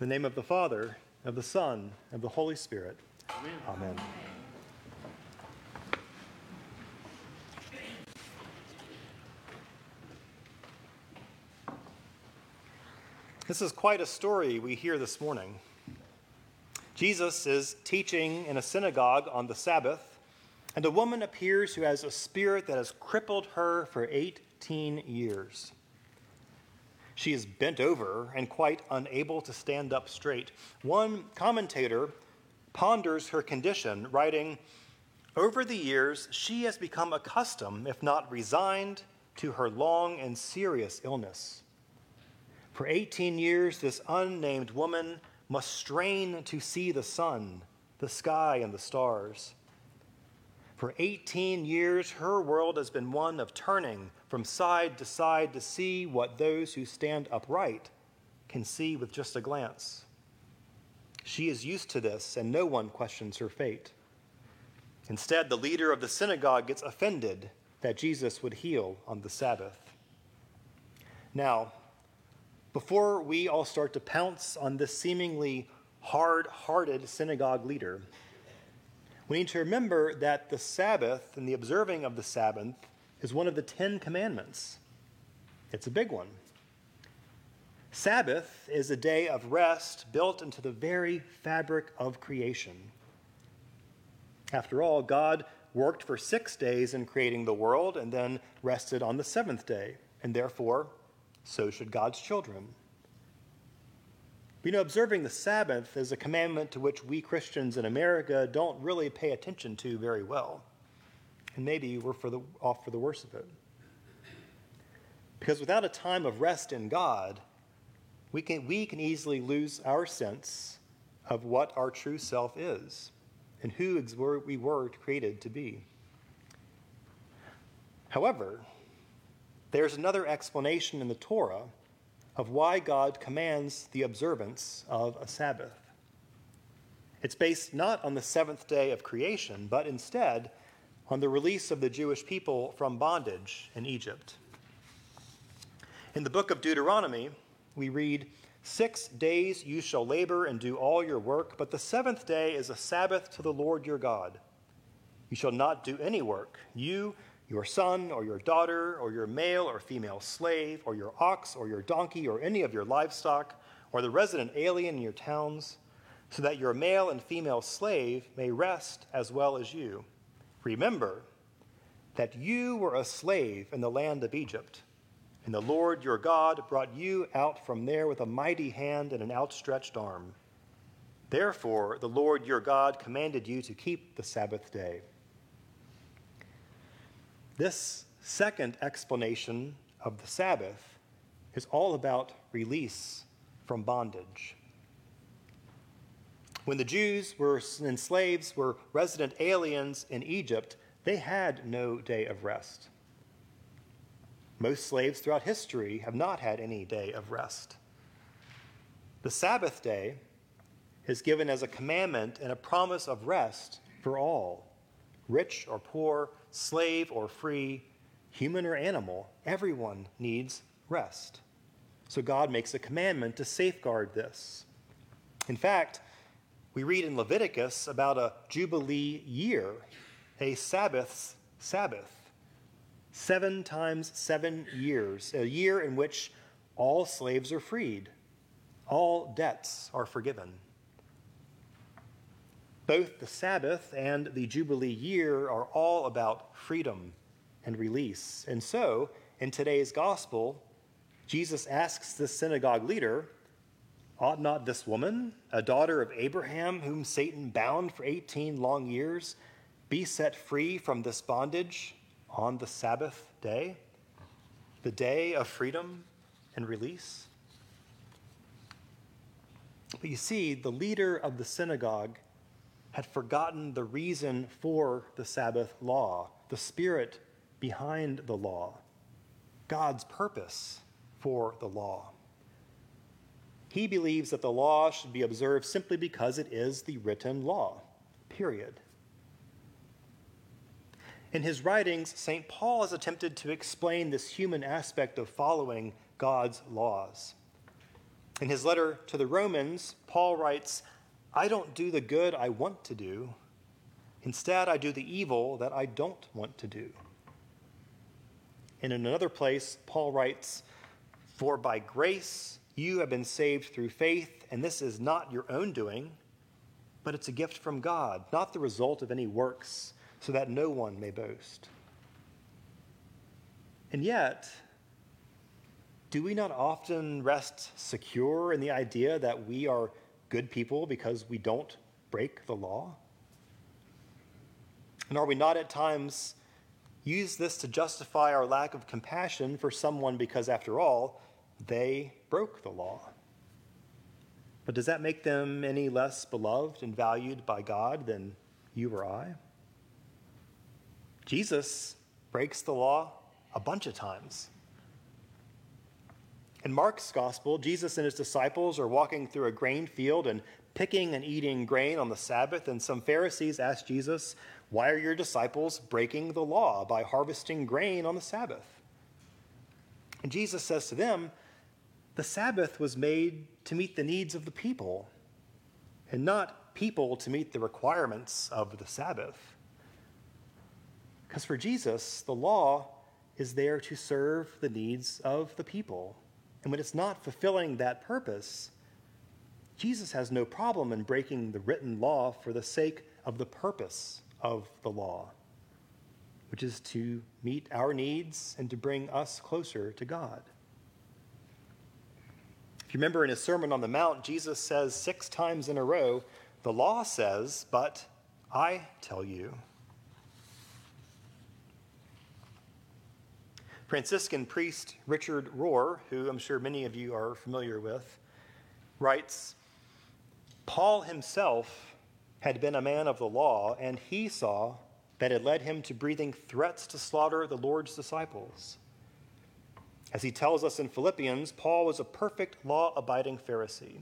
In the name of the Father, of the Son, of the Holy Spirit. Amen. Amen. This is quite a story we hear this morning. Jesus is teaching in a synagogue on the Sabbath, and a woman appears who has a spirit that has crippled her for 18 years. She is bent over and quite unable to stand up straight. One commentator ponders her condition, writing, Over the years, she has become accustomed, if not resigned, to her long and serious illness. For 18 years, this unnamed woman must strain to see the sun, the sky, and the stars. For 18 years, her world has been one of turning from side to side to see what those who stand upright can see with just a glance. She is used to this, and no one questions her fate. Instead, the leader of the synagogue gets offended that Jesus would heal on the Sabbath. Now, before we all start to pounce on this seemingly hard hearted synagogue leader, we need to remember that the Sabbath and the observing of the Sabbath is one of the Ten Commandments. It's a big one. Sabbath is a day of rest built into the very fabric of creation. After all, God worked for six days in creating the world and then rested on the seventh day, and therefore, so should God's children. You know, observing the Sabbath is a commandment to which we Christians in America don't really pay attention to very well. And maybe we're for the, off for the worst of it. Because without a time of rest in God, we can, we can easily lose our sense of what our true self is and who we were created to be. However, there's another explanation in the Torah of why God commands the observance of a Sabbath. It's based not on the seventh day of creation, but instead on the release of the Jewish people from bondage in Egypt. In the book of Deuteronomy, we read, Six days you shall labor and do all your work, but the seventh day is a Sabbath to the Lord your God. You shall not do any work, you, your son or your daughter, or your male or female slave, or your ox or your donkey, or any of your livestock, or the resident alien in your towns, so that your male and female slave may rest as well as you. Remember that you were a slave in the land of Egypt, and the Lord your God brought you out from there with a mighty hand and an outstretched arm. Therefore, the Lord your God commanded you to keep the Sabbath day. This second explanation of the Sabbath is all about release from bondage. When the Jews were and slaves were resident aliens in Egypt, they had no day of rest. Most slaves throughout history have not had any day of rest. The Sabbath day is given as a commandment and a promise of rest for all, rich or poor, slave or free, human or animal. Everyone needs rest. So God makes a commandment to safeguard this. In fact, we read in Leviticus about a Jubilee year, a Sabbath's Sabbath. Seven times seven years, a year in which all slaves are freed, all debts are forgiven. Both the Sabbath and the Jubilee year are all about freedom and release. And so, in today's gospel, Jesus asks the synagogue leader, Ought not this woman, a daughter of Abraham, whom Satan bound for 18 long years, be set free from this bondage on the Sabbath day, the day of freedom and release? But you see, the leader of the synagogue had forgotten the reason for the Sabbath law, the spirit behind the law, God's purpose for the law. He believes that the law should be observed simply because it is the written law, period. In his writings, St. Paul has attempted to explain this human aspect of following God's laws. In his letter to the Romans, Paul writes, I don't do the good I want to do. Instead, I do the evil that I don't want to do. And in another place, Paul writes, For by grace you have been saved through faith, and this is not your own doing, but it's a gift from God, not the result of any works, so that no one may boast. And yet, do we not often rest secure in the idea that we are good people because we don't break the law? And are we not at times use this to justify our lack of compassion for someone because, after all, they broke the law? But does that make them any less beloved and valued by God than you or I? Jesus breaks the law a bunch of times. In Mark's gospel, Jesus and his disciples are walking through a grain field and picking and eating grain on the Sabbath, and some Pharisees ask Jesus, Why are your disciples breaking the law by harvesting grain on the Sabbath? And Jesus says to them, The Sabbath was made to meet the needs of the people, and not people to meet the requirements of the Sabbath. Because for Jesus, the law is there to serve the needs of the people. And when it's not fulfilling that purpose, Jesus has no problem in breaking the written law for the sake of the purpose of the law, which is to meet our needs and to bring us closer to God. If you remember in his Sermon on the Mount, Jesus says six times in a row, The law says, but I tell you. Franciscan priest Richard Rohr, who I'm sure many of you are familiar with, writes Paul himself had been a man of the law, and he saw that it led him to breathing threats to slaughter the Lord's disciples. As he tells us in Philippians, Paul was a perfect law abiding Pharisee.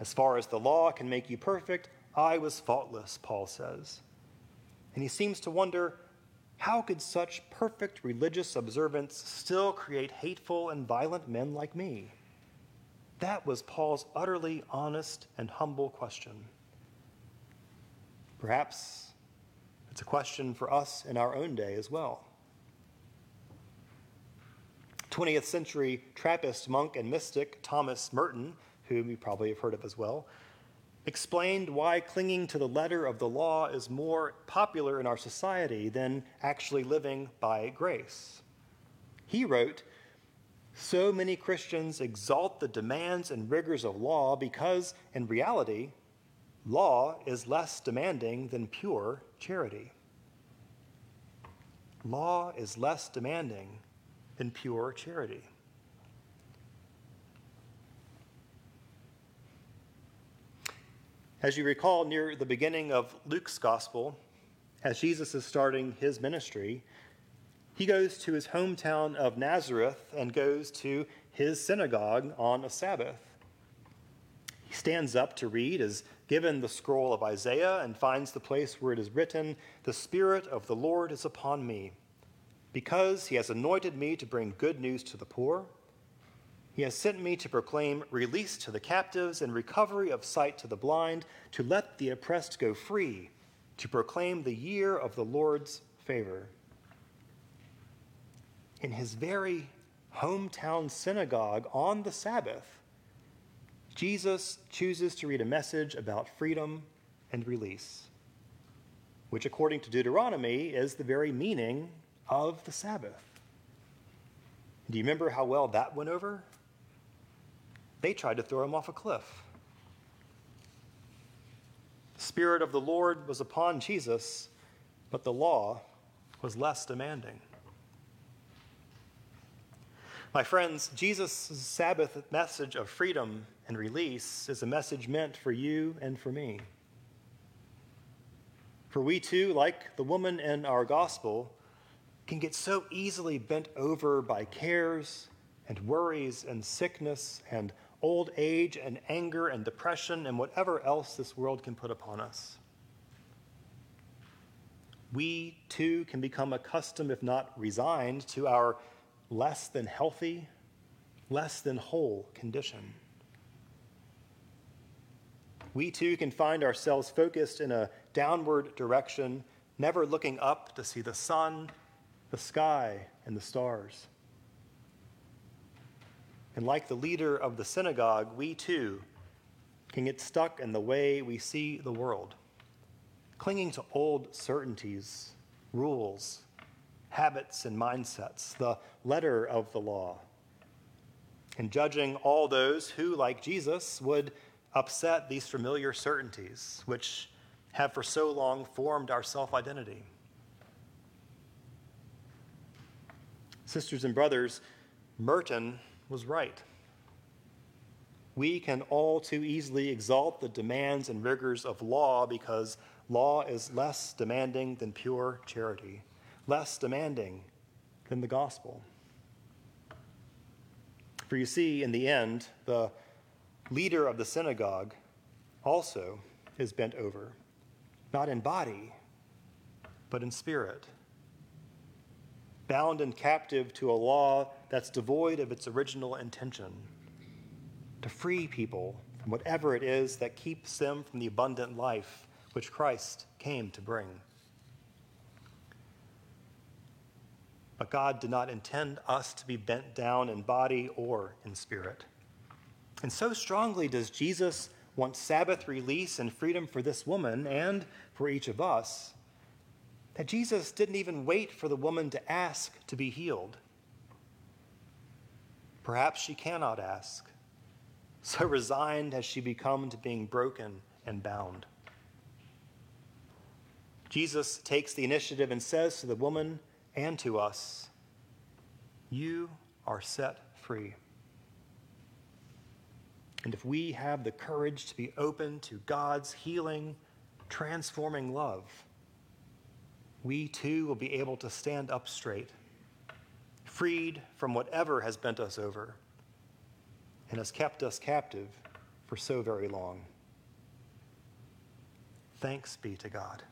As far as the law can make you perfect, I was faultless, Paul says. And he seems to wonder how could such perfect religious observance still create hateful and violent men like me? That was Paul's utterly honest and humble question. Perhaps it's a question for us in our own day as well. 20th century Trappist monk and mystic Thomas Merton, whom you probably have heard of as well, explained why clinging to the letter of the law is more popular in our society than actually living by grace. He wrote, So many Christians exalt the demands and rigors of law because, in reality, law is less demanding than pure charity. Law is less demanding than pure charity. As you recall, near the beginning of Luke's gospel, as Jesus is starting his ministry, he goes to his hometown of Nazareth and goes to his synagogue on a Sabbath. He stands up to read, is given the scroll of Isaiah, and finds the place where it is written, The Spirit of the Lord is upon me, because he has anointed me to bring good news to the poor. He has sent me to proclaim release to the captives and recovery of sight to the blind, to let the oppressed go free, to proclaim the year of the Lord's favor. In his very hometown synagogue on the Sabbath, Jesus chooses to read a message about freedom and release, which, according to Deuteronomy, is the very meaning of the Sabbath. Do you remember how well that went over? They tried to throw him off a cliff. The Spirit of the Lord was upon Jesus, but the law was less demanding. My friends, Jesus' Sabbath message of freedom and release is a message meant for you and for me. For we too, like the woman in our gospel, can get so easily bent over by cares and worries and sickness and old age and anger and depression and whatever else this world can put upon us. We too can become accustomed, if not resigned, to our less than healthy, less than whole condition. we too can find ourselves focused in a downward direction, never looking up to see the sun, the sky, and the stars. And like the leader of the synagogue, we too can get stuck in the way we see the world, clinging to old certainties, rules, habits, and mindsets, the letter of the law, and judging all those who, like Jesus, would upset these familiar certainties, which have for so long formed our self identity. Sisters and brothers, Merton was right. We can all too easily exalt the demands and rigors of law because law is less demanding than pure charity, less demanding than the gospel. For you see, in the end, the leader of the synagogue also is bent over, not in body, but in spirit, bound and captive to a law that's devoid of its original intention to free people from whatever it is that keeps them from the abundant life which Christ came to bring. But God did not intend us to be bent down in body or in spirit. And so strongly does Jesus want Sabbath release and freedom for this woman and for each of us that Jesus didn't even wait for the woman to ask to be healed. Perhaps she cannot ask. So resigned has she become to being broken and bound. Jesus takes the initiative and says to the woman and to us, You are set free. And if we have the courage to be open to God's healing, transforming love, we too will be able to stand up straight, freed from whatever has bent us over and has kept us captive for so very long. Thanks be to God.